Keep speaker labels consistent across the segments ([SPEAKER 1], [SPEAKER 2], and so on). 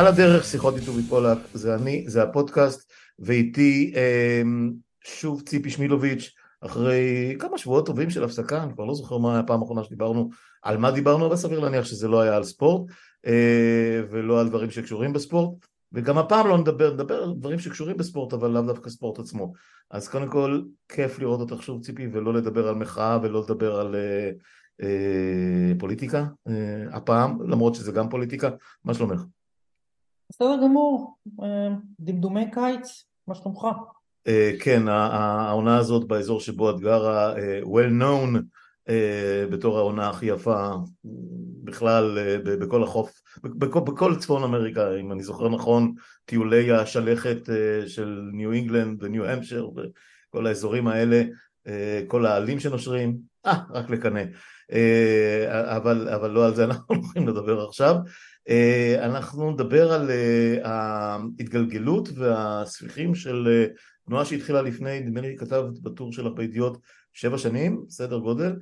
[SPEAKER 1] על הדרך, שיחות איתו מפולק, זה אני, זה הפודקאסט, ואיתי אה, שוב ציפי שמילוביץ', אחרי כמה שבועות טובים של הפסקה, אני כבר לא זוכר מה היה הפעם האחרונה שדיברנו, על מה דיברנו, אבל סביר להניח שזה לא היה על ספורט, אה, ולא על דברים שקשורים בספורט, וגם הפעם לא נדבר, נדבר על דברים שקשורים בספורט, אבל לאו דווקא ספורט עצמו. אז קודם כל, כיף לראות אותך שוב ציפי, ולא לדבר על מחאה ולא לדבר על אה, אה, פוליטיקה הפעם, למרות שזה גם פוליטיקה, מה שלומך?
[SPEAKER 2] בסדר גמור, אה, דמדומי קיץ, מה שלומך?
[SPEAKER 1] אה, כן, העונה הזאת באזור שבו את גרה, אה, well known בתור העונה הכי יפה בכלל בכל החוף, בכל, בכל צפון אמריקה, אם אני זוכר נכון, טיולי השלכת של ניו אינגלנד וניו המשר וכל האזורים האלה, כל העלים שנושרים, אה, רק לקנא. אבל, אבל לא על זה אנחנו הולכים לדבר עכשיו. אה, אנחנו נדבר על אה, ההתגלגלות והספיחים של אה, תנועה שהתחילה לפני, נדמה לי כתבת בטור שלך בידיעות שבע שנים, סדר גודל,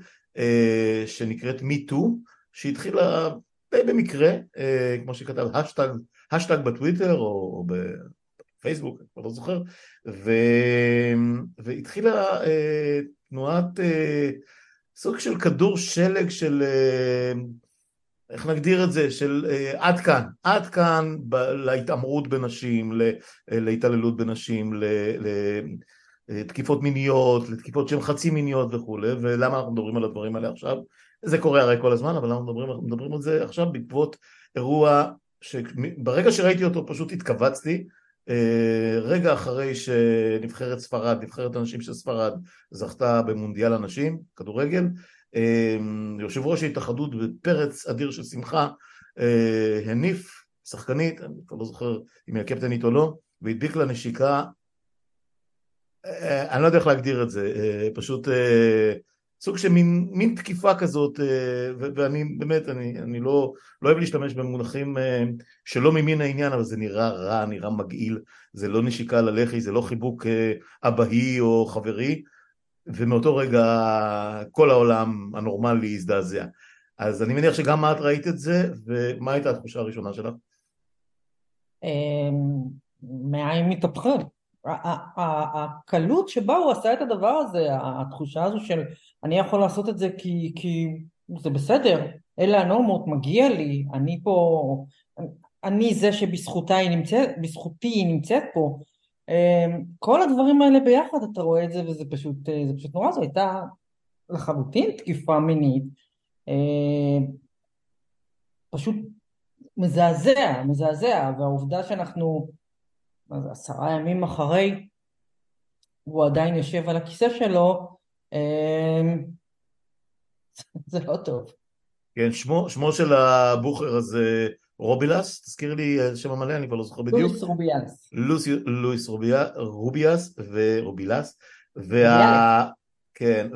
[SPEAKER 1] שנקראת MeToo, שהתחילה די במקרה, כמו שכתב, האשטג, האשטג בטוויטר או בפייסבוק, אני כבר לא זוכר, ו... והתחילה תנועת סוג של כדור שלג של איך נגדיר את זה, של uh, עד כאן, עד כאן ב- להתעמרות בנשים, ל- להתעללות בנשים, לתקיפות מיניות, לתקיפות שהן חצי מיניות וכולי, ולמה אנחנו מדברים על הדברים האלה עכשיו? זה קורה הרי כל הזמן, אבל אנחנו מדברים, מדברים על זה עכשיו בעקבות אירוע שברגע שראיתי אותו פשוט התכווצתי, uh, רגע אחרי שנבחרת ספרד, נבחרת הנשים של ספרד זכתה במונדיאל הנשים, כדורגל, יושב ראש ההתאחדות בפרץ אדיר של שמחה אה, הניף שחקנית, אני כבר לא זוכר אם היא הקפטנית או לא, והדביק לה נשיקה, אה, אני לא יודע איך להגדיר את זה, אה, פשוט סוג של מין, מין תקיפה כזאת, ואני באמת, אני, אני לא, לא אוהב להשתמש במונחים שלא ממין העניין, אבל זה נראה רע, נראה מגעיל, זה לא נשיקה ללחי, זה לא חיבוק אבהי או חברי, ומאותו רגע כל העולם הנורמלי הזדעזע. אז אני מניח שגם את ראית את זה, ומה הייתה התחושה הראשונה שלך?
[SPEAKER 2] אמ, מעיים מתהפכים. הקלות שבה הוא עשה את הדבר הזה, התחושה הזו של אני יכול לעשות את זה כי, כי זה בסדר, אלה הנורמות, מגיע לי, אני פה, אני זה שבזכותי היא נמצאת, פה, אמ, כל הדברים האלה ביחד אתה רואה את זה וזה פשוט, אה, זה פשוט נורא, זו הייתה לחלוטין תקיפה מינית, אמ, פשוט מזעזע, מזעזע, והעובדה שאנחנו עשרה ימים אחרי הוא עדיין יושב על הכיסא שלו, אמ, זה לא טוב.
[SPEAKER 1] כן, שמו, שמו של הבוכר הזה רובילס, תזכיר לי את השם המלא, אני כבר לא זוכר בדיוק.
[SPEAKER 2] לואיס רוביאס.
[SPEAKER 1] לואיס רוביאס ורובילס. וה... כן,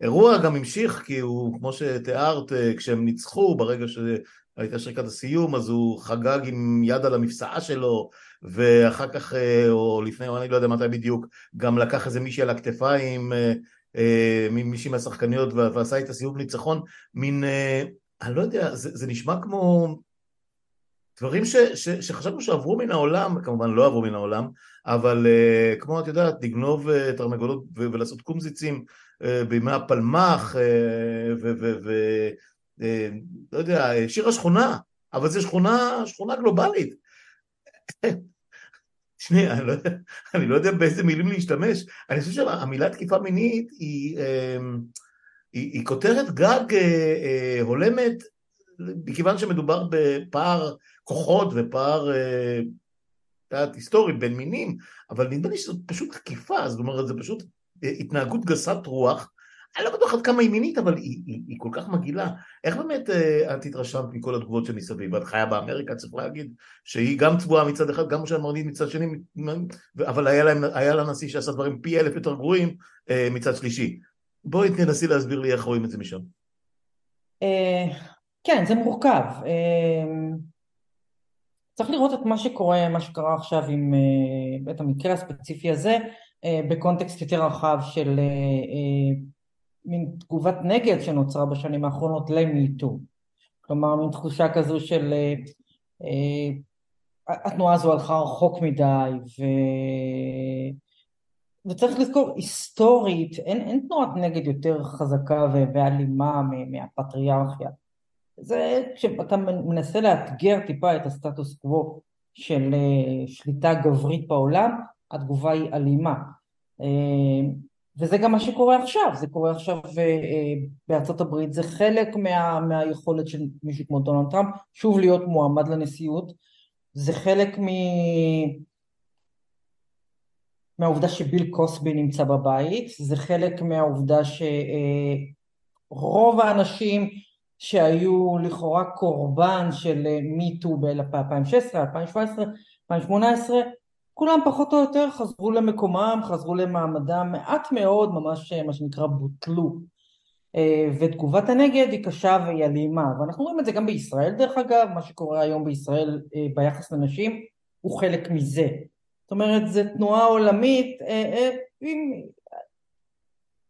[SPEAKER 1] והאירוע גם המשיך כי הוא, כמו שתיארת, כשהם ניצחו, ברגע שהייתה שריקת הסיום, אז הוא חגג עם יד על המפסעה שלו, ואחר כך, או לפני, או אני לא יודע מתי בדיוק, גם לקח איזה מישהי על הכתפיים, מישהי מהשחקניות, ועשה את הסיום ניצחון, מין אני לא יודע, זה, זה נשמע כמו דברים ש, ש, שחשבנו שעברו מן העולם, כמובן לא עברו מן העולם, אבל uh, כמו את יודעת, לגנוב uh, תרנגולות ו- ולעשות קומזיצים uh, בימי הפלמ"ח, ולא יודע, שיר השכונה, אבל זו שכונה, שכונה גלובלית. שנייה, אני לא, אני לא יודע באיזה מילים להשתמש. אני חושב שהמילה תקיפה מינית היא... היא, היא כותרת גג אה, אה, הולמת מכיוון שמדובר בפער כוחות ופער אה, יודעת, היסטורי בין מינים, אבל נדמה לי שזאת פשוט תקיפה, זאת אומרת זה פשוט אה, התנהגות גסת רוח, אני לא בטוח עד כמה היא מינית, אבל היא, היא, היא כל כך מגעילה. איך באמת אה, את התרשמת מכל התגובות שמסביב? את חיה באמריקה, צריך להגיד, שהיא גם צבועה מצד אחד, גם משה מרנית מצד שני, אבל היה לה נשיא שעשה דברים פי אלף יותר גרועים אה, מצד שלישי. בואי תנסי להסביר לי איך רואים את זה משם.
[SPEAKER 2] אה, כן, זה מורכב. אה, צריך לראות את מה שקורה, מה שקרה עכשיו עם אה, את המקרה הספציפי הזה, בקונטקסט יותר רחב של מין תגובת נגד שנוצרה בשנים האחרונות למיטו. כלומר, מין תחושה כזו של התנועה הזו הלכה רחוק מדי, ו... וצריך לזכור, היסטורית, אין, אין תנועת נגד יותר חזקה ואלימה מהפטריארכיה. זה כשאתה מנסה לאתגר טיפה את הסטטוס קוו של אה, שליטה גברית בעולם, התגובה היא אלימה. אה, וזה גם מה שקורה עכשיו, זה קורה עכשיו אה, בארצות הברית, זה חלק מה, מהיכולת של מישהו כמו דונלד טראמפ שוב להיות מועמד לנשיאות, זה חלק מ... מהעובדה שביל קוסבי נמצא בבית, זה חלק מהעובדה שרוב האנשים שהיו לכאורה קורבן של מיטו ב-2016, 2017, 2018, כולם פחות או יותר חזרו למקומם, חזרו למעמדם, מעט מאוד ממש מה שנקרא בוטלו. ותגובת הנגד היא קשה והיא אלימה, ואנחנו רואים את זה גם בישראל דרך אגב, מה שקורה היום בישראל ביחס לנשים הוא חלק מזה. זאת אומרת, זו תנועה עולמית,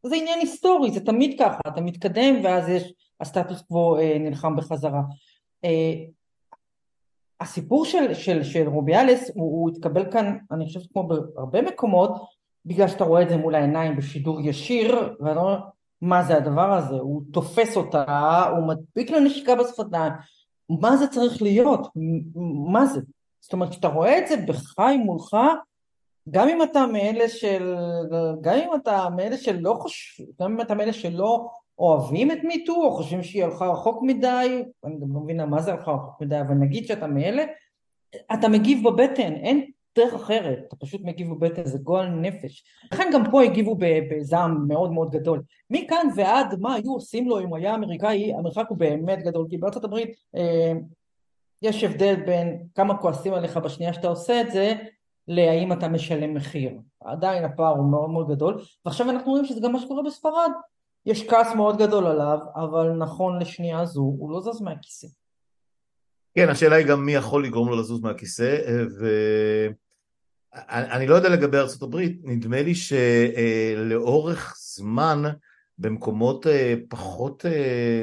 [SPEAKER 2] זה עניין היסטורי, זה תמיד ככה, אתה מתקדם ואז יש הסטטוס קוו אה, נלחם בחזרה. אה, הסיפור של, של, של רוביאלס הוא, הוא התקבל כאן אני חושבת כמו בהרבה מקומות בגלל שאתה רואה את זה מול העיניים בשידור ישיר ואתה אומר מה זה הדבר הזה? הוא תופס אותה הוא מדביק לה נשיקה בשפתיים. מה זה צריך להיות? מה זה זאת אומרת כשאתה רואה את זה בחי מולך גם אם אתה מאלה של גם אם אתה מאלה שלא חושבים גם אם אתה מאלה שלא אוהבים את מיטו או חושבים שהיא הלכה רחוק מדי, אני גם לא מבינה מה זה הלכה רחוק מדי, אבל נגיד שאתה מאלה, אתה מגיב בבטן, אין דרך אחרת, אתה פשוט מגיב בבטן, זה גועל נפש. לכן גם פה הגיבו בזעם מאוד מאוד גדול. מכאן ועד מה היו עושים לו אם היה אמריקאי, המרחק הוא באמת גדול, כי בארצות הברית אה, יש הבדל בין כמה כועסים עליך בשנייה שאתה עושה את זה, להאם אתה משלם מחיר. עדיין הפער הוא מאוד מאוד גדול, ועכשיו אנחנו רואים שזה גם מה שקורה בספרד. יש כעס מאוד גדול עליו, אבל נכון לשנייה זו, הוא לא זז מהכיסא.
[SPEAKER 1] כן, השאלה היא גם מי יכול לגרום לו לזוז מהכיסא, ואני לא יודע לגבי ארה"ב, נדמה לי שלאורך זמן במקומות אה, פחות אה,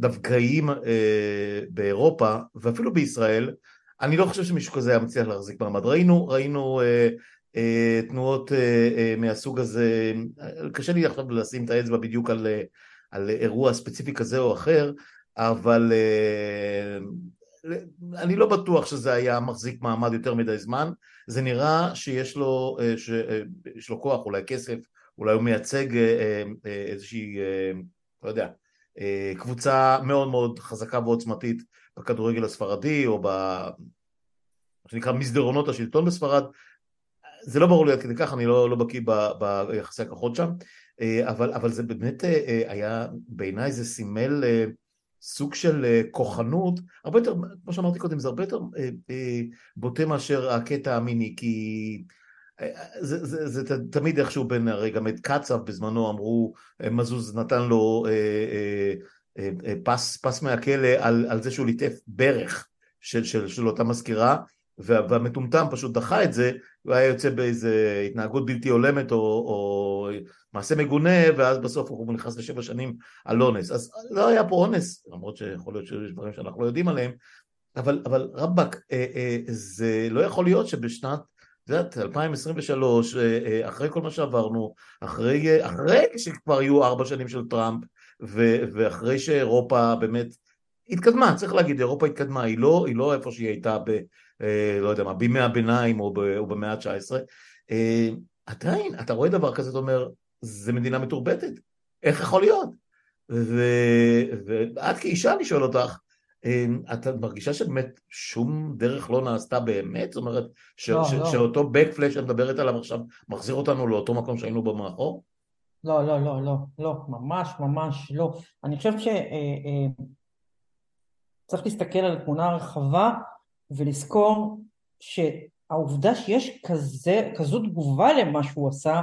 [SPEAKER 1] דווקאיים אה, באירופה, ואפילו בישראל, אני לא חושב שמישהו כזה היה מצליח להחזיק מעמד. ראינו, ראינו אה, תנועות אה, אה, מהסוג הזה, קשה לי עכשיו לשים את האצבע בדיוק על, על אירוע ספציפי כזה או אחר, אבל אני לא בטוח שזה היה מחזיק מעמד יותר מדי זמן, זה נראה שיש לו, שיש לו כוח, אולי כסף, אולי הוא מייצג איזושהי, לא יודע, קבוצה מאוד מאוד חזקה ועוצמתית בכדורגל הספרדי או ב... מה שנקרא מסדרונות השלטון בספרד, זה לא ברור לי עד כדי כך, אני לא, לא בקיא ביחסי הכוחות שם, אה, אבל, אבל זה באמת אה, אה, היה, בעיניי זה סימל סוג של כוחנות, הרבה יותר, כמו שאמרתי קודם, זה הרבה יותר בוטה מאשר הקטע המיני, כי זה, זה, זה, זה תמיד איכשהו בין, הרי גם את קצב בזמנו אמרו, מזוז נתן לו פס, פס מהכלא על, על זה שהוא ליטף ברך של, של, של אותה מזכירה, והמטומטם פשוט דחה את זה, הוא היה יוצא באיזה התנהגות בלתי הולמת או, או מעשה מגונה, ואז בסוף הוא נכנס לשבע שנים על אונס. אז לא היה פה אונס, למרות שיכול להיות שיש דברים שאנחנו לא יודעים עליהם, אבל, אבל רבאק, אה, אה, זה לא יכול להיות שבשנת, יודעת, 2023, אה, אחרי כל מה שעברנו, אחרי, אחרי שכבר יהיו ארבע שנים של טראמפ, ו, ואחרי שאירופה באמת התקדמה, צריך להגיד, אירופה התקדמה, היא לא, היא לא איפה שהיא הייתה ב... אה, לא יודע מה, בימי הביניים או, ב, או במאה ה-19, אה, עדיין, אתה רואה דבר כזה, אתה אומר, זה מדינה מתורבתת, איך יכול להיות? ואת כאישה, אני שואל אותך, אה, את מרגישה שבאמת שום דרך לא נעשתה באמת? זאת אומרת, ש, לא, ש, לא. שאותו backflash שאת מדברת עליו עכשיו מחזיר אותנו לאותו מקום שהיינו בו מאחור?
[SPEAKER 2] לא, לא, לא, לא, לא, ממש ממש לא. אני חושבת שצריך להסתכל על התמונה הרחבה ולזכור שהעובדה שיש כזה, כזו תגובה למה שהוא עשה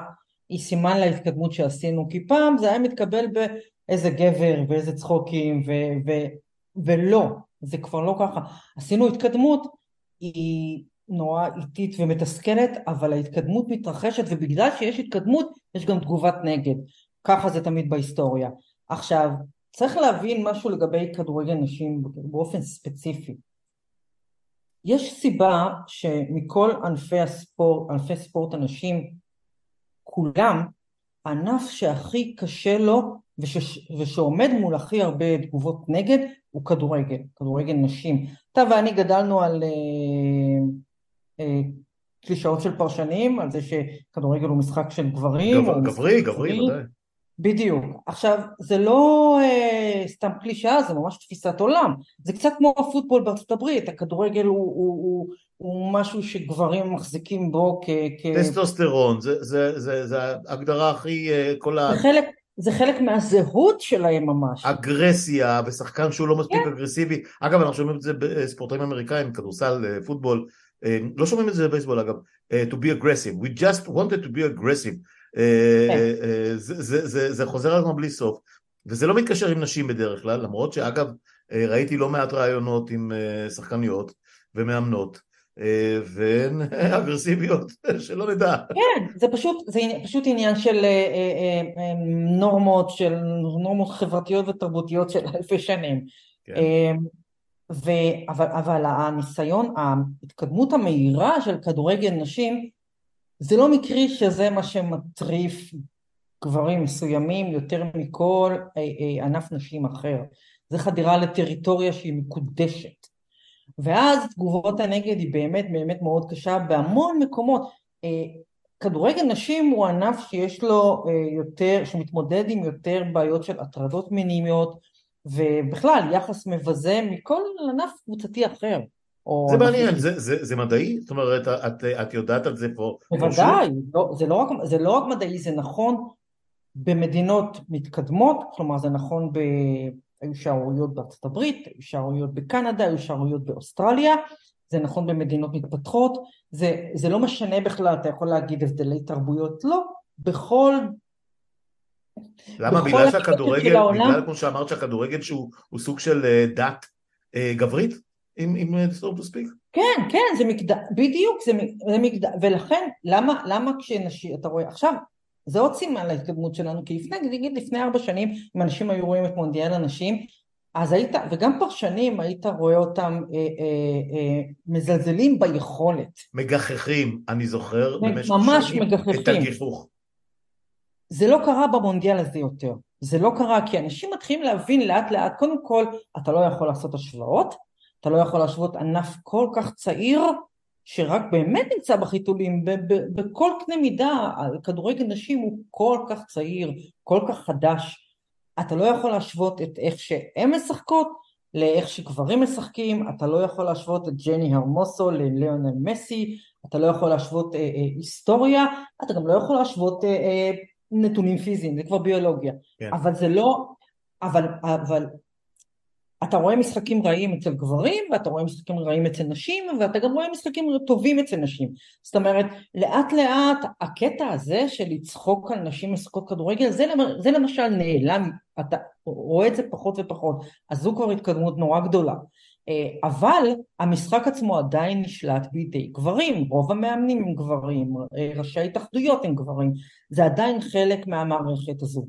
[SPEAKER 2] היא סימן להתקדמות שעשינו כי פעם זה היה מתקבל באיזה גבר ואיזה צחוקים ו, ו, ולא, זה כבר לא ככה. עשינו התקדמות, היא נורא איטית ומתסכלת, אבל ההתקדמות מתרחשת ובגלל שיש התקדמות יש גם תגובת נגד. ככה זה תמיד בהיסטוריה. עכשיו, צריך להבין משהו לגבי כדורגל נשים באופן ספציפי. יש סיבה שמכל ענפי הספורט, ענפי ספורט הנשים, כולם, הענף שהכי קשה לו וש, ושעומד מול הכי הרבה תגובות נגד הוא כדורגל, כדורגל נשים. אתה ואני גדלנו על אה, אה, קלישאות של פרשנים, על זה שכדורגל הוא משחק של גברים.
[SPEAKER 1] גבר, גברי, גברי, ודאי.
[SPEAKER 2] בדיוק. עכשיו, זה לא אה, סתם קלישאה, זה ממש תפיסת עולם. זה קצת כמו הפוטבול בארצות הברית, הכדורגל הוא, הוא, הוא, הוא משהו שגברים מחזיקים בו כ... כ...
[SPEAKER 1] טסטוסטרון, זה, זה, זה, זה ההגדרה הכי... אה, כל ה...
[SPEAKER 2] זה חלק, זה חלק מהזהות שלהם ממש.
[SPEAKER 1] אגרסיה, ושחקן שהוא לא מספיק כן. אגרסיבי. אגב, אנחנו שומעים את זה בספורטאים אמריקאים, כדורסל, אה, פוטבול. אה, לא שומעים את זה בבייסבול אגב. to be aggressive. We just wanted to be aggressive. אה, כן. אה, זה חוזר על בלי סוף, וזה לא מתקשר עם נשים בדרך כלל, למרות שאגב אה, ראיתי לא מעט רעיונות עם שחקניות ומאמנות, והן אגרסיביות, שלא נדע.
[SPEAKER 2] כן, זה פשוט, זה פשוט עניין של נורמות, של נורמות חברתיות ותרבותיות של אלפי שנים. כן. ו, אבל, אבל הניסיון, ההתקדמות המהירה של כדורגל נשים זה לא מקרי שזה מה שמטריף גברים מסוימים יותר מכל אה, אה, ענף נשים אחר. זה חדירה לטריטוריה שהיא מקודשת. ואז תגובות הנגד היא באמת באמת מאוד קשה בהמון מקומות. אה, כדורגל נשים הוא ענף שיש לו יותר, שמתמודד עם יותר בעיות של הטרדות מיניות ובכלל יחס מבזה מכל ענף קבוצתי אחר.
[SPEAKER 1] זה מעניין, זה, זה, זה מדעי? זאת אומרת, את, את יודעת על זה פה?
[SPEAKER 2] בוודאי, לא, זה, לא רק, זה לא רק מדעי, זה נכון במדינות מתקדמות, כלומר זה נכון ב... היו שערוריות בארצות הברית, היו שערוריות בקנדה, היו שערוריות באוסטרליה, זה נכון במדינות מתפתחות, זה, זה לא משנה בכלל, אתה יכול להגיד הבדלי תרבויות, לא, בכל...
[SPEAKER 1] למה? בגלל שהכדורגל, בגלל כמו שאמרת שהכדורגל שהוא סוג של אה, דת אה, גברית? עם, עם so to speak.
[SPEAKER 2] כן, כן, זה מגדל, בדיוק, זה, זה מגדל, ולכן, למה, למה כשנשים, אתה רואה, עכשיו, זה עוד סימן להתקדמות שלנו, כי לפני, נגיד לפני ארבע שנים, אם אנשים היו רואים את מונדיאל הנשים, אז היית, וגם פרשנים, היית רואה אותם אה, אה, אה, מזלזלים ביכולת.
[SPEAKER 1] מגחכים, אני זוכר,
[SPEAKER 2] במשך שנים, מגחכים.
[SPEAKER 1] את הגיחוך.
[SPEAKER 2] זה לא קרה במונדיאל הזה יותר. זה לא קרה כי אנשים מתחילים להבין לאט לאט, קודם כל, אתה לא יכול לעשות השוואות, אתה לא יכול להשוות ענף כל כך צעיר שרק באמת נמצא בחיתולים, בכל קנה מידה, כדורגל נשים הוא כל כך צעיר, כל כך חדש, אתה לא יכול להשוות את איך שהן משחקות לאיך שגברים משחקים, אתה לא יכול להשוות את ג'ני הרמוסו לליאונל מסי, אתה לא יכול להשוות אה, אה, היסטוריה, אתה גם לא יכול להשוות אה, אה, נתונים פיזיים, זה כבר ביולוגיה, כן. אבל זה לא, אבל, אבל אתה רואה משחקים רעים אצל גברים ואתה רואה משחקים רעים אצל נשים ואתה גם רואה משחקים טובים אצל נשים. זאת אומרת לאט לאט הקטע הזה של לצחוק על נשים משחקות כדורגל זה, זה למשל נעלם אתה רואה את זה פחות ופחות. אז זו כבר התקדמות נורא גדולה. אה, אבל המשחק עצמו עדיין נשלט בידי גברים, רוב המאמנים הם גברים, אה, ראשי התאחדויות הם גברים, זה עדיין חלק מהמערכת הזו.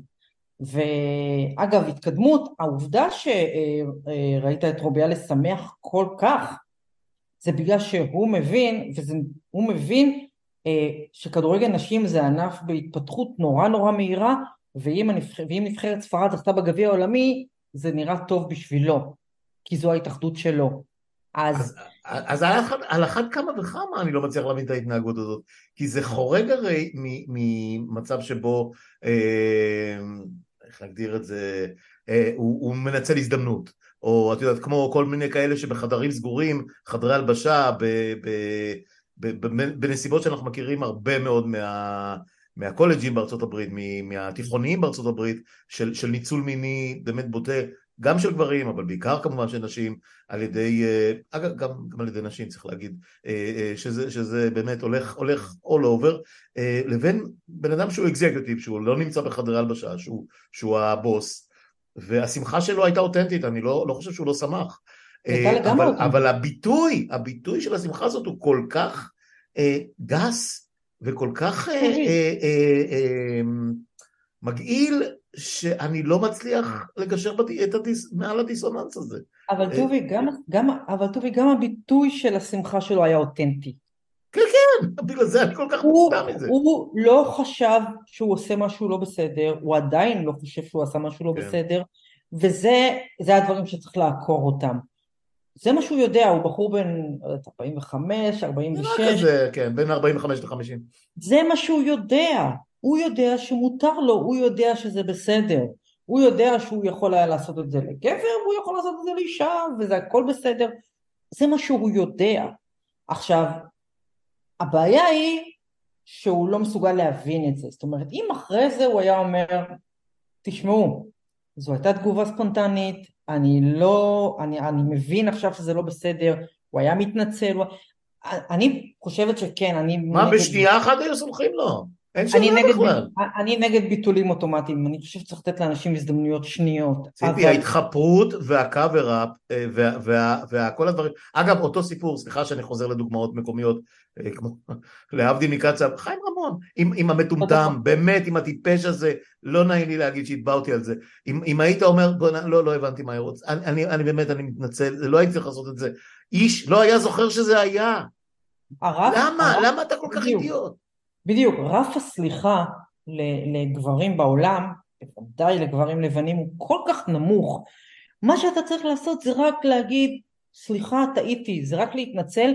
[SPEAKER 2] ואגב, התקדמות, העובדה שראית את רוביאלס שמח כל כך, זה בגלל שהוא מבין, והוא מבין אה, שכדורגל נשים זה ענף בהתפתחות נורא נורא מהירה, ואם, הנבח... ואם נבחרת ספרד זכתה בגביע העולמי, זה נראה טוב בשבילו, כי זו ההתאחדות שלו.
[SPEAKER 1] אז... אז, אז על, אחת, על אחת כמה וכמה אני לא מצליח להבין את ההתנהגות הזאת, כי זה חורג הרי ממצב שבו אה, איך להגדיר את זה, אה, הוא, הוא מנצל הזדמנות, או את יודעת, כמו כל מיני כאלה שבחדרים סגורים, חדרי הלבשה, ב, ב, ב, ב, בנסיבות שאנחנו מכירים הרבה מאוד מה, מהקולג'ים בארצות הברית, מהתיכוניים בארצות הברית, של, של ניצול מיני באמת בוטה, גם של גברים, אבל בעיקר כמובן של נשים, על ידי, אה, אגב, גם, גם על ידי נשים צריך להגיד, אה, אה, שזה, שזה באמת הולך, הולך all over, לבין בן אדם שהוא אקזקיוטיב, שהוא לא נמצא בחדרי הלבשה, שהוא, שהוא הבוס, והשמחה שלו הייתה אותנטית, אני לא, לא חושב שהוא לא שמח. אבל, אבל הביטוי, הביטוי של השמחה הזאת הוא כל כך אה, גס וכל כך אה, אה, אה, אה, מגעיל שאני לא מצליח לגשר בד... את הדיס... מעל הדיסוננס הזה.
[SPEAKER 2] אבל טובי, גם, גם, אבל טובי, גם הביטוי של השמחה שלו היה אותנטי.
[SPEAKER 1] כן, כן, בגלל זה אני כל כך מופתע מזה.
[SPEAKER 2] הוא לא חשב שהוא עושה משהו לא בסדר, הוא עדיין לא חושב שהוא עשה משהו לא כן. בסדר, וזה הדברים שצריך לעקור אותם. זה מה שהוא יודע, הוא בחור בן 45, 46.
[SPEAKER 1] כזה, כן, בין 45 ל-50.
[SPEAKER 2] זה מה שהוא יודע. הוא יודע שמותר לו, הוא יודע שזה בסדר. הוא יודע שהוא יכול היה לעשות את זה לגבר, והוא יכול לעשות את זה לאישה, וזה הכל בסדר. זה מה שהוא יודע. עכשיו, הבעיה היא שהוא לא מסוגל להבין את זה. זאת אומרת, אם אחרי זה הוא היה אומר, תשמעו, זו הייתה תגובה ספונטנית, אני לא, אני, אני מבין עכשיו שזה לא בסדר, הוא היה מתנצל, הוא... אני חושבת שכן, אני...
[SPEAKER 1] מה. בשנייה אחת היו סומכים לו? אין שאלה בכלל.
[SPEAKER 2] אני נגד ביטולים אוטומטיים, אני חושב שצריך לתת לאנשים הזדמנויות שניות.
[SPEAKER 1] ציפי. ההתחפרות והקאבר-אפ וכל הדברים, אגב, אותו סיפור, סליחה שאני חוזר לדוגמאות מקומיות, אה, כמו להבדיל מקצב, חיים רמון, עם, עם המטומטם, באמת, עם הטיפש הזה, לא נעים לי להגיד שהתבעתי על זה. אם, אם היית אומר, בוא, לא, לא הבנתי מה רוצה, אני, אני, אני באמת, אני מתנצל, לא הייתי צריך לעשות את זה. איש לא היה זוכר שזה היה. הרב, למה? הרב, למה אתה כל כך אידיוט?
[SPEAKER 2] בדיוק, רף הסליחה לגברים בעולם, בוודאי לגברים לבנים, הוא כל כך נמוך. מה שאתה צריך לעשות זה רק להגיד, סליחה, טעיתי, זה רק להתנצל.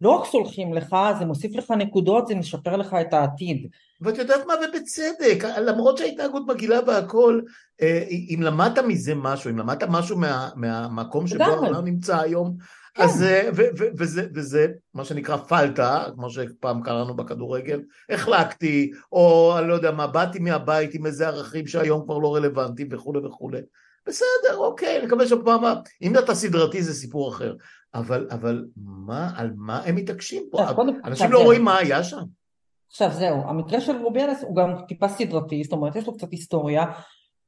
[SPEAKER 2] לא רק סולחים לך, זה מוסיף לך נקודות, זה משפר לך את העתיד.
[SPEAKER 1] ואת יודעת מה, ובצדק, למרות שההתנהגות מגעילה והכל, אה, אם למדת מזה משהו, אם למדת משהו מה, מהמקום שבו העולם נמצא היום. אז אה, ו, ו, וזה, וזה מה שנקרא פלטה, כמו שפעם קראנו בכדורגל, החלקתי, או אני לא יודע מה, באתי מהבית עם איזה ערכים שהיום כבר לא רלוונטיים וכולי וכולי. בסדר, אוקיי, נקווה שפעם, אם אתה סדרתי זה סיפור אחר. אבל, אבל מה, על מה הם מתעקשים פה? אנשים לא רואים מה היה שם.
[SPEAKER 2] עכשיו זהו, המקרה של רוביאלס הוא גם טיפה סדרתי, זאת אומרת יש לו קצת היסטוריה.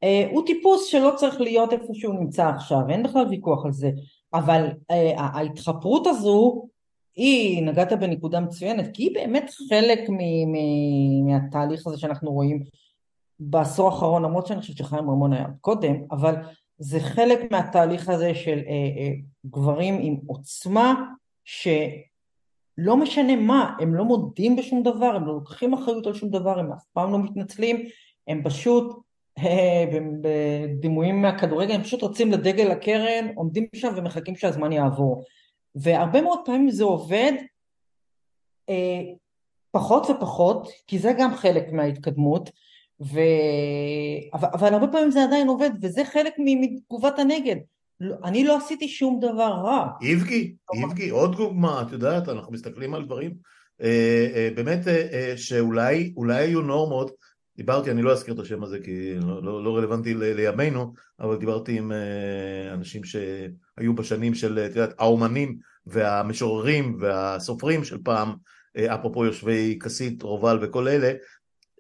[SPEAKER 2] אה, הוא טיפוס שלא צריך להיות איפה שהוא נמצא עכשיו, אין בכלל ויכוח על זה. אבל אה, ההתחפרות הזו, היא, נגעת בנקודה מצוינת, כי היא באמת חלק מ- מ- מהתהליך הזה שאנחנו רואים בעשור האחרון, למרות שאני חושבת שחיים רמון היה קודם, אבל זה חלק מהתהליך הזה של אה, אה, גברים עם עוצמה, שלא משנה מה, הם לא מודים בשום דבר, הם לא לוקחים אחריות על שום דבר, הם אף פעם לא מתנצלים, הם פשוט בדימויים מהכדורגל, הם פשוט רצים לדגל הקרן, עומדים שם ומחכים שהזמן יעבור. והרבה מאוד פעמים זה עובד אה, פחות ופחות, כי זה גם חלק מההתקדמות, ו... אבל, אבל הרבה פעמים זה עדיין עובד, וזה חלק מתגובת הנגד. לא, אני לא עשיתי שום דבר רע.
[SPEAKER 1] איבגי, איבגי, עוד דוגמה, את יודעת, אנחנו מסתכלים על דברים, אה, אה, באמת אה, אה, שאולי היו נורמות, דיברתי, אני לא אזכיר את השם הזה כי לא, לא, לא רלוונטי ל, לימינו, אבל דיברתי עם אה, אנשים שהיו בשנים של, את יודעת, האומנים והמשוררים והסופרים של פעם, אה, אפרופו יושבי כסית, רובל וכל אלה,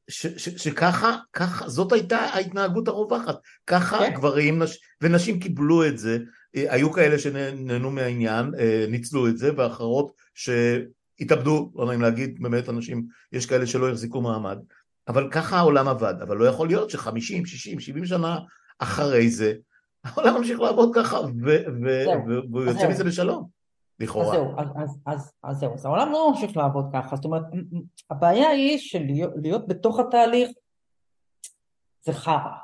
[SPEAKER 1] ש, ש, שככה, ככה, זאת הייתה ההתנהגות הרווחת, ככה כן. גברים נש, ונשים קיבלו את זה, אה, היו כאלה שנהנו מהעניין, אה, ניצלו את זה, ואחרות שהתאבדו, לא נעים להגיד, באמת אנשים, יש כאלה שלא החזיקו מעמד, אבל ככה העולם עבד, אבל לא יכול להיות שחמישים, שישים, שבעים שנה אחרי זה, העולם ממשיך לעבוד ככה, והוא יוצא מזה בשלום. לכאורה.
[SPEAKER 2] אז זהו, אז, אז, אז, אז זהו, אז העולם לא ממשיך לעבוד ככה, זאת אומרת, הבעיה היא שלהיות בתוך התהליך זה חרא,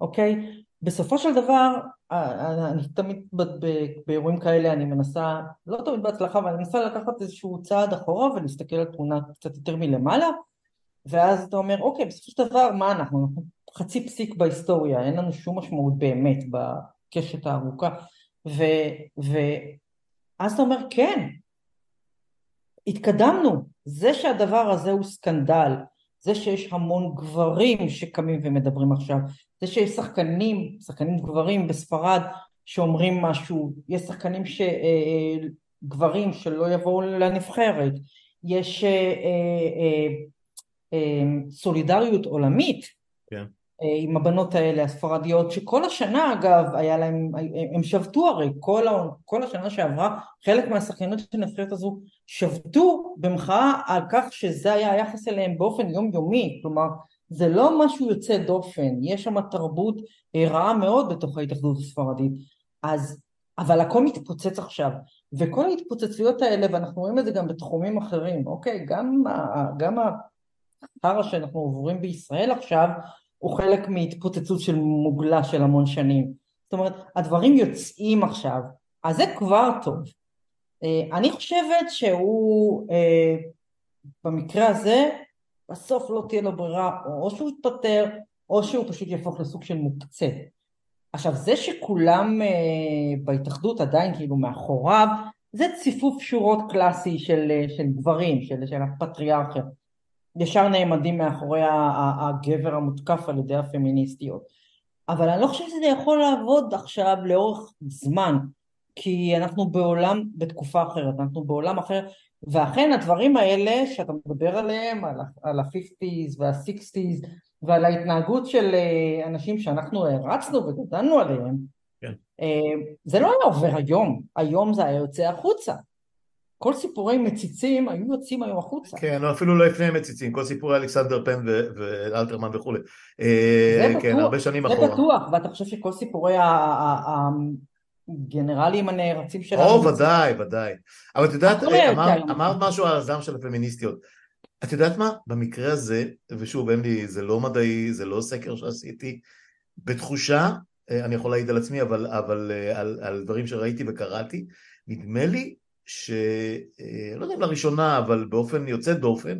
[SPEAKER 2] אוקיי? בסופו של דבר, אני תמיד באירועים כאלה אני מנסה, לא תמיד בהצלחה, אבל אני מנסה לקחת איזשהו צעד אחורה ולהסתכל על תמונה קצת יותר מלמעלה, ואז אתה אומר, אוקיי, בסופו של דבר, מה אנחנו? אנחנו חצי פסיק בהיסטוריה, אין לנו שום משמעות באמת בקשת הארוכה, ו, ו, אז אתה אומר כן, התקדמנו, זה שהדבר הזה הוא סקנדל, זה שיש המון גברים שקמים ומדברים עכשיו, זה שיש שחקנים, שחקנים גברים בספרד שאומרים משהו, יש שחקנים ש... אה, אה, גברים שלא יבואו לנבחרת, יש אה, סולידריות עולמית כן. אה, עם הבנות האלה הספרדיות שכל השנה אגב היה להם, הם שבתו הרי כל, כל השנה שעברה חלק מהשחקנות של הנבחרת הזו שבתו במחאה על כך שזה היה היחס אליהם באופן יומיומי כלומר זה לא משהו יוצא דופן, יש שם תרבות רעה מאוד בתוך ההתאחדות הספרדית, אז, אבל הכל מתפוצץ עכשיו, וכל ההתפוצצויות האלה, ואנחנו רואים את זה גם בתחומים אחרים, אוקיי, גם, גם החרא שאנחנו עוברים בישראל עכשיו, הוא חלק מהתפוצצות של מוגלה של המון שנים. זאת אומרת, הדברים יוצאים עכשיו, אז זה כבר טוב. אה, אני חושבת שהוא אה, במקרה הזה בסוף לא תהיה לו ברירה או שהוא יתפטר או שהוא פשוט יהפוך לסוג של מוקצה. עכשיו זה שכולם אה, בהתאחדות עדיין כאילו מאחוריו זה ציפוף שורות קלאסי של, של גברים, של, של הפטריארכיה. ישר נעמדים מאחורי הגבר המותקף על ידי הפמיניסטיות. אבל אני לא חושבת שזה יכול לעבוד עכשיו לאורך זמן. כי אנחנו בעולם, בתקופה אחרת, אנחנו בעולם אחר, ואכן הדברים האלה שאתה מדבר עליהם, על ה-50's וה-60's ועל ההתנהגות של אה, אנשים שאנחנו הרצנו וגדלנו עליהם, כן. אה, זה לא היה עובר היום, היום זה היה יוצא החוצה. כל סיפורי מציצים היו יוצאים היום החוצה.
[SPEAKER 1] כן, או אפילו לא לפני מציצים, כל סיפורי אלכסנדר פן ואלתרמן וכולי. אה, כן, הרבה שנים אחורה.
[SPEAKER 2] זה בטוח, ואתה חושב שכל סיפורי גנרלים הנערצים שלנו.
[SPEAKER 1] או, ודאי, ודאי. אבל את יודעת, אמרת אמר משהו על הזעם של הפמיניסטיות. את יודעת מה? במקרה הזה, ושוב, אין לי, זה לא מדעי, זה לא סקר שעשיתי, בתחושה, אה, אני יכול להעיד על עצמי, אבל, אבל אה, על, על דברים שראיתי וקראתי, נדמה לי ש... אה, לא יודע אם לראשונה, אבל באופן יוצא דופן,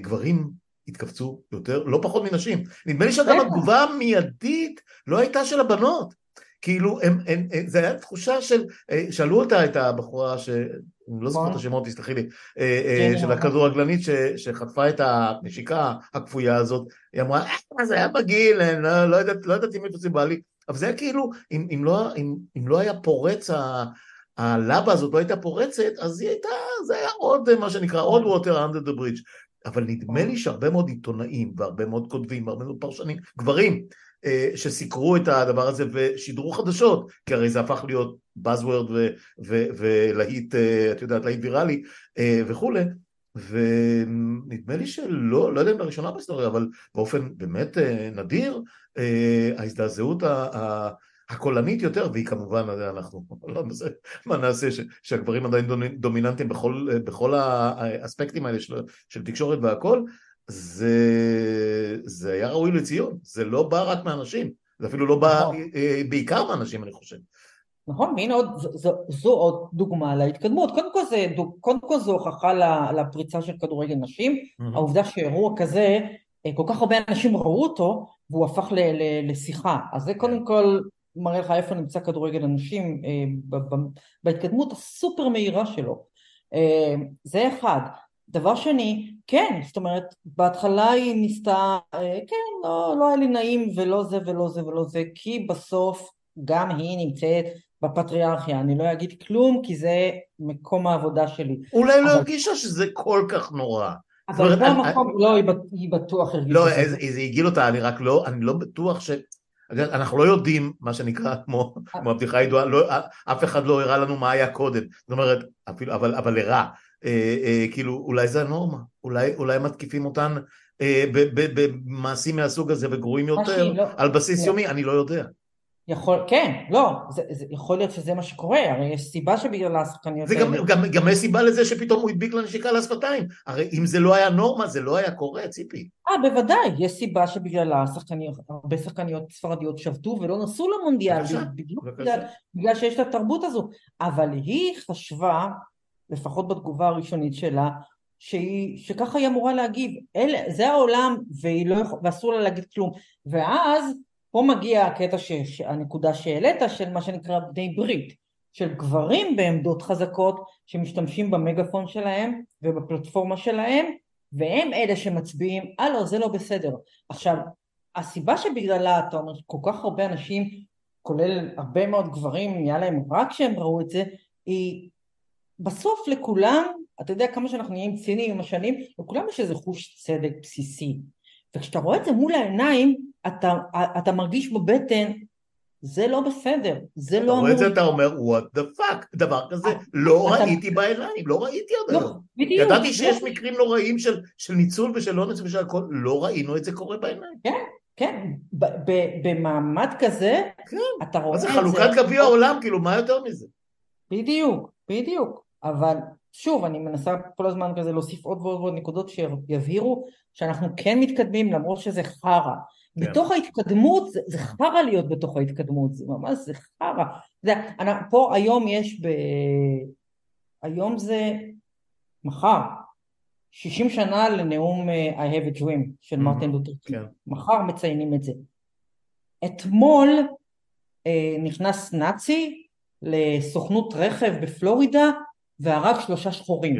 [SPEAKER 1] גברים התכווצו יותר, לא פחות מנשים. נדמה לי שגם התגובה המיידית לא הייתה של הבנות. כאילו, הם, הם, הם, זה היה תחושה של, אה, שאלו אותה את הבחורה, ש... אני לא זוכר את השמות, תסלחי לי, אה, אה, כן, של הכדורגלנית שחטפה את הנשיקה הכפויה הזאת, היא אמרה, אה, זה היה בגיל, לא, לא יודעת לא אם איפה זה בא לי, אבל זה היה כאילו, אם, אם, לא, אם, אם לא היה פורץ. הלבה הזאת לא הייתה פורצת, אז היא הייתה, זה היה עוד, מה שנקרא, עוד water under the bridge. אבל נדמה לי שהרבה מאוד עיתונאים והרבה מאוד כותבים והרבה מאוד פרשנים, גברים, אה, שסיקרו את הדבר הזה ושידרו חדשות, כי הרי זה הפך להיות Buzzword ולהיט, אה, את יודעת, להיט ויראלי אה, וכולי, ונדמה לי שלא, לא יודע אם לראשונה בהיסטוריה, אבל באופן באמת נדיר, ההזדעזעות הקולנית יותר, והיא כמובן, אנחנו, לא מה נעשה, שהגברים עדיין דומיננטיים בכל, בכל האספקטים האלה של, של תקשורת והכל, זה, זה היה ראוי לציון, זה לא בא רק מאנשים, זה אפילו לא בא נכון. אה, בעיקר מאנשים אני חושב.
[SPEAKER 2] נכון, והנה עוד, זו, זו עוד דוגמה להתקדמות. קודם כל, זה, קודם כל זו הוכחה לפריצה של כדורגל נשים, mm-hmm. העובדה שאירוע כזה, אה, כל כך הרבה אנשים ראו אותו, והוא הפך ל, ל, לשיחה. אז זה קודם כן. כל מראה לך איפה נמצא כדורגל הנשים אה, בהתקדמות הסופר מהירה שלו. זה אחד. דבר שני, כן, זאת אומרת, בהתחלה היא ניסתה, אה, כן, לא, לא היה לי נעים ולא זה ולא זה ולא זה, כי בסוף גם היא נמצאת בפטריארכיה, אני לא אגיד כלום כי זה מקום העבודה שלי.
[SPEAKER 1] אולי לא אבל... לא הרגישה שזה כל כך נורא.
[SPEAKER 2] אבל פה המקום, לא, היא בטוח הרגישה.
[SPEAKER 1] לא, זה הגעיל אותה, אני רק לא, אני לא בטוח ש... אנחנו לא יודעים, מה שנקרא, כמו, כמו הבדיחה הידועה, לא, אף אחד לא הראה לנו מה היה קודם, זאת אומרת, אפילו, אבל, אבל הראה. אה, אה, כאילו אולי זה הנורמה, אולי, אולי מתקיפים אותן אה, במעשים מהסוג הזה וגרועים יותר לא, על בסיס לא. יומי, אני לא יודע.
[SPEAKER 2] יכול, כן, לא, זה, זה, יכול להיות שזה מה שקורה, הרי יש סיבה שבגלל השחקניות
[SPEAKER 1] האלה... גם, גם, גם יש סיבה לזה שפתאום הוא הדביק לנשיקה על השפתיים, הרי אם זה לא היה נורמה זה לא היה קורה, ציפי.
[SPEAKER 2] אה, בוודאי, יש סיבה שבגלל השחקניות, הרבה שחקניות ספרדיות שבתו ולא נסעו למונדיאל, בדיוק בגלל, בגלל שיש את התרבות הזו, אבל היא חשבה לפחות בתגובה הראשונית שלה, שהיא, שככה היא אמורה להגיב, אלה, זה העולם והיא לא, ואסור לה להגיד כלום, ואז פה מגיע הקטע, ש, הנקודה שהעלית של מה שנקרא בני ברית, של גברים בעמדות חזקות שמשתמשים במגפון שלהם ובפלטפורמה שלהם, והם אלה שמצביעים, אה לא, זה לא בסדר. עכשיו, הסיבה שבגללה אתה אומר כל כך הרבה אנשים, כולל הרבה מאוד גברים, נהיה להם רק שהם ראו את זה, היא בסוף לכולם, אתה יודע כמה שאנחנו נהיים ציניים עם השנים, לכולם יש איזה חוש צדק בסיסי. וכשאתה רואה את זה מול העיניים, אתה, אתה מרגיש בבטן, זה לא בסדר, זה לא
[SPEAKER 1] אתה
[SPEAKER 2] אמור...
[SPEAKER 1] רואה את זה, אתה אומר, what the fuck, דבר כזה לא
[SPEAKER 2] אתה-
[SPEAKER 1] ראיתי בעיניים, לא ראיתי עד
[SPEAKER 2] לא,
[SPEAKER 1] היום.
[SPEAKER 2] בדיוק.
[SPEAKER 1] ידעתי שיש
[SPEAKER 2] לא.
[SPEAKER 1] מקרים נוראים של, של ניצול ושל אונס ושל הכל, לא ראינו את זה קורה בעיניים.
[SPEAKER 2] כן, ב- ב- במעמד כזה,
[SPEAKER 1] כן.
[SPEAKER 2] אתה רואה
[SPEAKER 1] מה
[SPEAKER 2] את
[SPEAKER 1] זה
[SPEAKER 2] זה...
[SPEAKER 1] חלוקת גביע העולם, כאילו, מה יותר מזה?
[SPEAKER 2] בדיוק, בדיוק. אבל שוב, אני מנסה כל הזמן כזה להוסיף עוד ועוד ועוד נקודות שיבהירו שאנחנו כן מתקדמים למרות שזה חרא.
[SPEAKER 1] כן.
[SPEAKER 2] בתוך ההתקדמות, זה, זה חרא להיות בתוך ההתקדמות, זה ממש, זה חרא. זה, אני, פה היום יש ב... היום זה מחר, 60 שנה לנאום אה, I have a dream של
[SPEAKER 1] Mhm,
[SPEAKER 2] מרטין לותר קינג.
[SPEAKER 1] כן.
[SPEAKER 2] מחר מציינים את זה. אתמול אה, נכנס נאצי לסוכנות רכב בפלורידה והרג שלושה שחורים.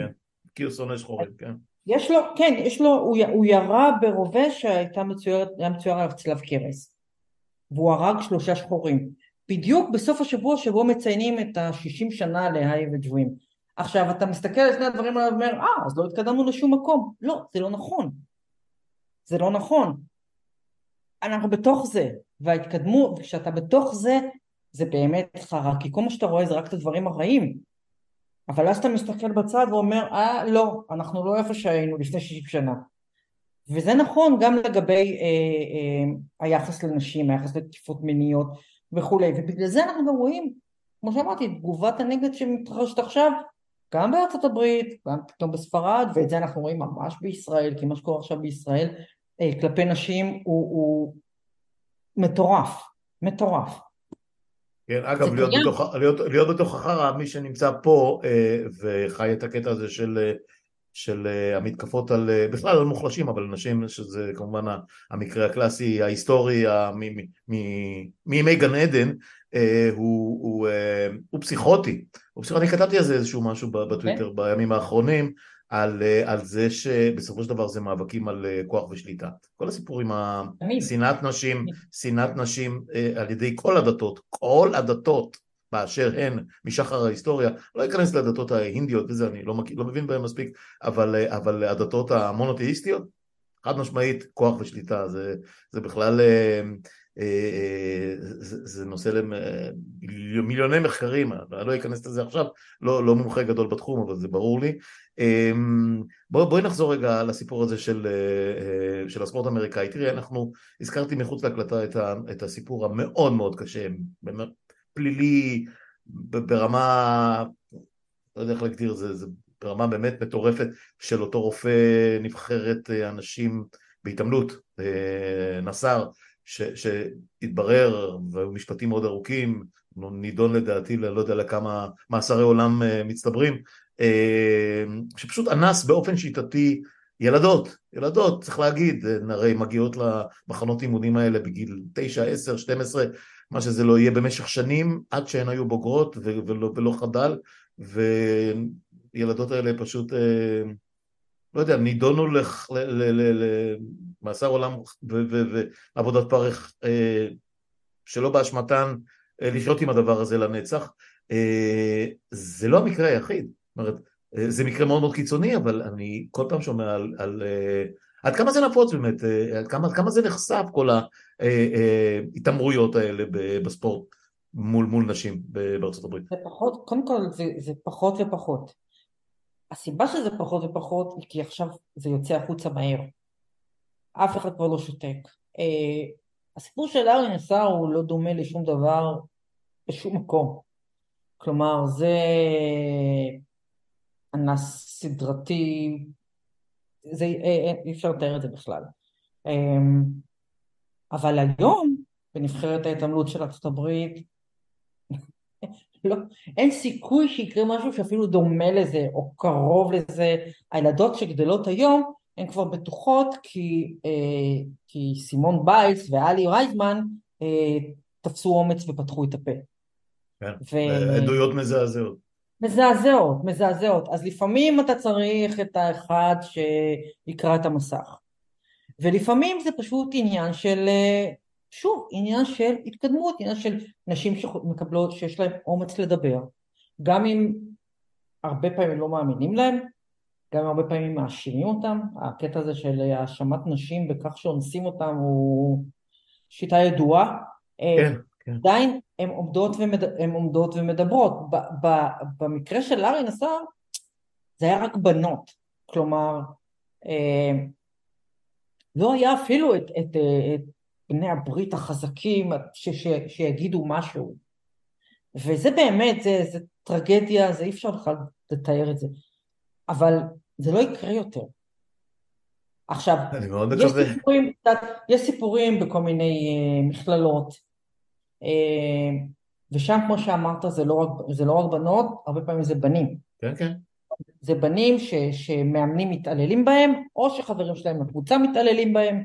[SPEAKER 1] כן. הוא שונא שחורים, כן.
[SPEAKER 2] יש לו, כן, יש לו, הוא, הוא ירה ברובה שהייתה מצוירת, היה מצויר עליו צלב קרס. והוא הרג שלושה שחורים. בדיוק בסוף השבוע שבו מציינים את ה-60 שנה ל-High ודווים. עכשיו, אתה מסתכל על שני הדברים האלה ואומר, אה, אז לא התקדמנו לשום מקום. לא, זה לא נכון. זה לא נכון. אנחנו בתוך זה, וההתקדמות, וכשאתה בתוך זה, זה באמת חרא, כי כל מה שאתה רואה זה רק את הדברים הרעים. אבל אז אתה מסתכל בצד ואומר, אה, לא, אנחנו לא איפה שהיינו לפני 60 שנה. וזה נכון גם לגבי אה, אה, היחס לנשים, היחס לתקיפות מיניות וכולי, ובגלל זה אנחנו גם רואים, כמו שאמרתי, תגובת הנגד שמתרחשת עכשיו, גם בארצות הברית, גם פתאום בספרד, ואת זה אנחנו רואים ממש בישראל, כי מה שקורה עכשיו בישראל אה, כלפי נשים הוא, הוא מטורף, מטורף.
[SPEAKER 1] כן, אגב, להיות
[SPEAKER 2] קיים.
[SPEAKER 1] בתוך, להיות, להיות בתוך החרא, מי שנמצא פה אה, וחי את הקטע הזה של, אה, של אה, המתקפות על, אה, בכלל על מוחלשים, אבל נשים, שזה כמובן המקרה הקלאסי, ההיסטורי, מימי גן עדן, אה, הוא, הוא, אה, הוא פסיכוטי. הוא פסיכוטי, אני כתבתי על זה איזשהו משהו בטוויטר בימים האחרונים, על, אה, על זה שבסופו של דבר זה מאבקים על אה, כוח ושליטה. כל הסיפור עם. שנאת נשים, שנאת נשים אה, על ידי כל הדתות, כל הדתות באשר הן משחר ההיסטוריה, לא אכנס לדתות ההינדיות וזה, אני לא, מכיר, לא מבין בהן מספיק, אבל, אבל הדתות המונותאיסטיות, חד משמעית כוח ושליטה, זה, זה בכלל, זה, זה נושא למיליוני מחקרים, אני לא אכנס לזה עכשיו, לא, לא מומחה גדול בתחום, אבל זה ברור לי. אה, בוא, בואי נחזור רגע לסיפור הזה של, אה, של הספורט האמריקאי. תראי, אנחנו, הזכרתי מחוץ להקלטה את, ה, את הסיפור המאוד מאוד קשה, פלילי, ברמה, לא יודע איך להגדיר, זה, זה ברמה באמת מטורפת של אותו רופא נבחרת אה, אנשים בהתעמלות, אה, נסר, שהתברר, והיו משפטים מאוד ארוכים, נידון לדעתי, ל- לא יודע לכמה מאסרי עולם אה, מצטברים, אה, שפשוט אנס באופן שיטתי ילדות, ילדות, צריך להגיד, הן הרי מגיעות למחנות אימונים האלה בגיל 9, 10, 12, מה שזה לא יהיה במשך שנים, עד שהן היו בוגרות ולא, ולא חדל, וילדות האלה פשוט, אה, לא יודע, נידונו לח- ל- ל- ל- למאסר עולם ועבודת פרך אה, שלא באשמתן אה, לחיות עם הדבר הזה לנצח. אה, זה לא המקרה היחיד, זאת אומרת, אה, זה מקרה מאוד מאוד קיצוני, אבל אני כל פעם שומע על, על אה, עד כמה זה נפוץ באמת, אה, עד כמה, עד כמה זה נחשף כל ההתעמרויות האלה בספורט מול, מול נשים בארצות הברית.
[SPEAKER 2] זה פחות, קודם כל זה, זה פחות ופחות. הסיבה שזה פחות ופחות היא כי עכשיו זה יוצא החוצה מהר. אף אחד כבר לא שותק. אה, הסיפור של ארי נסאר הוא לא דומה לשום דבר בשום מקום. כלומר, זה אנס סדרתי, זה, אה, אה, אי אפשר לתאר את זה בכלל. אבל היום, בנבחרת ההתעמלות של ארצות הברית, לא, אין סיכוי שיקרה משהו שאפילו דומה לזה או קרוב לזה. הילדות שגדלות היום הן כבר בטוחות כי, אה, כי סימון ביילס ואלי רייזמן אה, תפסו אומץ ופתחו את הפה.
[SPEAKER 1] כן,
[SPEAKER 2] ו-
[SPEAKER 1] עדויות מזעזעות.
[SPEAKER 2] מזעזעות, מזעזעות. אז לפעמים אתה צריך את האחד שיקרא את המסך. ולפעמים זה פשוט עניין של, אה, שוב, עניין של התקדמות, עניין של נשים שמקבלות, שיש להן אומץ לדבר, גם אם הרבה פעמים לא מאמינים להם, גם הרבה פעמים מאשימים אותם. הקטע הזה של האשמת נשים בכך שאונסים אותם הוא שיטה ידועה. אה,
[SPEAKER 1] כן, כן.
[SPEAKER 2] עדיין הן עומדות, ומד... הן עומדות ומדברות. ב... ב... במקרה של לארי נסאר זה היה רק בנות, כלומר אה, לא היה אפילו את, את, את בני הברית החזקים ש... ש... שיגידו משהו. וזה באמת, זה, זה טרגדיה, זה אי אפשר בכלל לתאר את זה. אבל זה לא יקרה יותר. עכשיו, יש. סיפורים, יש סיפורים בכל מיני uh, מכללות, uh, ושם כמו שאמרת זה לא, רק, זה לא רק בנות, הרבה פעמים זה בנים.
[SPEAKER 1] כן, כן.
[SPEAKER 2] זה בנים ש, שמאמנים מתעללים בהם, או שחברים שלהם לקבוצה מתעללים בהם,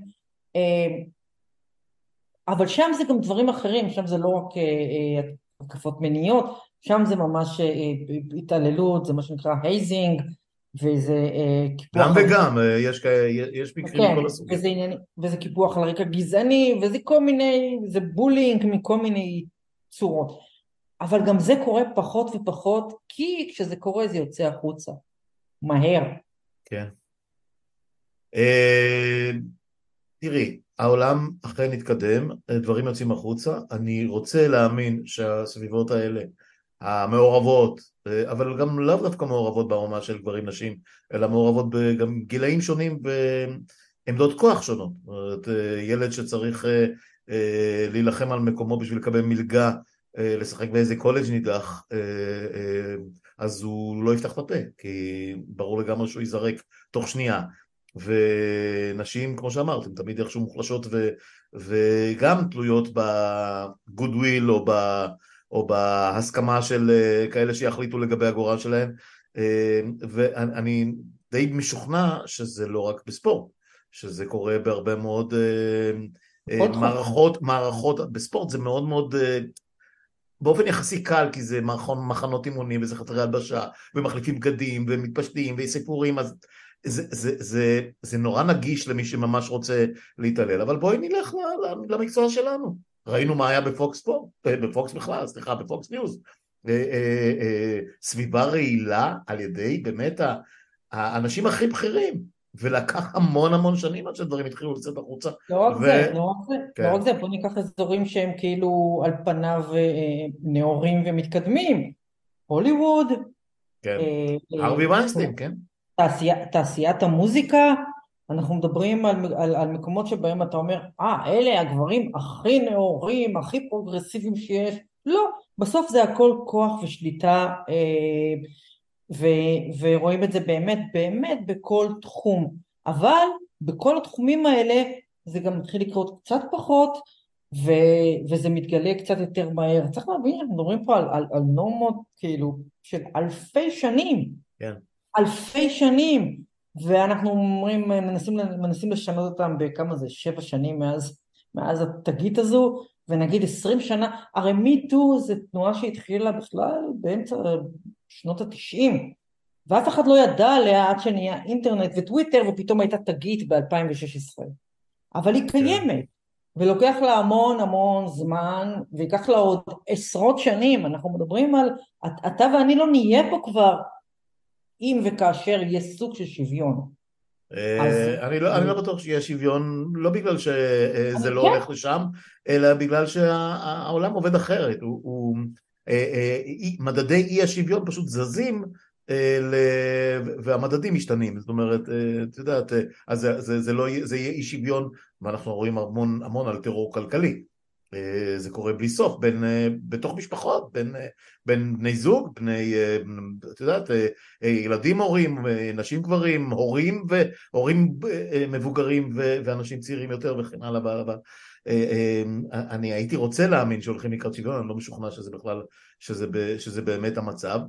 [SPEAKER 2] uh, אבל שם זה גם דברים אחרים, שם זה לא רק התקפות מיניות, שם זה ממש התעללות, זה מה שנקרא hazing, וזה אה, קיפוח...
[SPEAKER 1] גם וגם, אה, יש, יש מקרים
[SPEAKER 2] כן,
[SPEAKER 1] מכל הסוגים.
[SPEAKER 2] וזה, עניין, וזה קיפוח על רקע גזעני, וזה כל מיני, זה bullying מכל מיני צורות. אבל גם זה קורה פחות ופחות, כי כשזה קורה זה יוצא החוצה. מהר.
[SPEAKER 1] כן. אה, תראי, העולם אכן התקדם, דברים יוצאים החוצה, אני רוצה להאמין שהסביבות האלה המעורבות, אבל גם לאו דווקא מעורבות ברמה של גברים נשים, אלא מעורבות גם גילאים שונים ועמדות כוח שונות. זאת אומרת, ילד שצריך אה, אה, להילחם על מקומו בשביל לקבל מלגה אה, לשחק באיזה קולג' נידח, אז הוא לא יפתח את הפה, כי ברור לגמרי שהוא ייזרק תוך שנייה. ונשים, כמו שאמרת, הן תמיד איכשהו מוחלשות ו, וגם תלויות בגודוויל או ב... או בהסכמה של אה, כאלה שיחליטו לגבי הגורל שלהם. אה, ואני די משוכנע שזה לא רק בספורט, שזה קורה בהרבה מאוד אה, מערכות, מערכות בספורט. זה מאוד מאוד באופן יחסי קל כי זה מחנות אימונים וזה חדרי הלבשה ומחליפים בגדים ומתפשטים וסיפורים אז זה, זה, זה, זה נורא נגיש למי שממש רוצה להתעלל. אבל בואי נלך למקצוע שלנו ראינו מה היה בפוקס פה, אה, בפוקס בכלל, סליחה, בפוקס ניוז. אה, אה, סביבה רעילה על ידי באמת האנשים הכי בכירים. ולקח המון המון שנים עד שדברים התחילו לצאת החוצה.
[SPEAKER 2] לא רק ו... זה, לא רק זה, כן. לא רק זה, בוא ניקח אזורים שהם כאילו על פניו נאורים ומתקדמים. הוליווד.
[SPEAKER 1] כן, הארווי ויינסטין, כן.
[SPEAKER 2] תעשיית המוזיקה, אנחנו מדברים על, על, על מקומות שבהם אתה אומר, אה, ah, אלה הגברים הכי נאורים, הכי פרוגרסיביים שיש. לא, בסוף זה הכל כוח ושליטה, אה, ו, ורואים את זה באמת, באמת בכל תחום. אבל בכל התחומים האלה זה גם מתחיל לקרות קצת פחות, ו, וזה מתגלה קצת יותר מהר. צריך להבין, אנחנו מדברים פה על, על, על נורמות כאילו של אלפי שנים.
[SPEAKER 1] כן.
[SPEAKER 2] אלפי שנים. ואנחנו אומרים, מנסים, מנסים לשנות אותם בכמה זה, שבע שנים מאז, מאז התגית הזו, ונגיד עשרים שנה, הרי מיטו זה תנועה שהתחילה בכלל באמצע שנות התשעים, ואף אחד לא ידע עליה עד שנהיה אינטרנט וטוויטר, ופתאום הייתה תגית ב-2016. אבל היא כן. קיימת, ולוקח לה המון המון זמן, וייקח לה עוד עשרות שנים, אנחנו מדברים על, אתה ואני לא נהיה פה כבר אם וכאשר יהיה סוג של שוויון.
[SPEAKER 1] אה, אני לא, לא בטוח שיהיה שוויון, לא בגלל שזה לא כן. הולך לשם, אלא בגלל שהעולם עובד אחרת. אה, אה, מדדי אי השוויון פשוט זזים והמדדים משתנים, זאת אומרת, את יודעת, אז זה, לא, זה יהיה אי שוויון, ואנחנו רואים המון על טרור כלכלי. אה, זה קורה בלי סוף, בין, אה, בתוך משפחות, בין, אה, בין בני זוג, בני, את יודעת, ילדים הורים, נשים גברים, הורים והורים מבוגרים ואנשים צעירים יותר וכן הלאה והלאה. אני הייתי רוצה להאמין שהולכים לקראת שוויון, אני לא משוכנע שזה בכלל, שזה, שזה באמת המצב.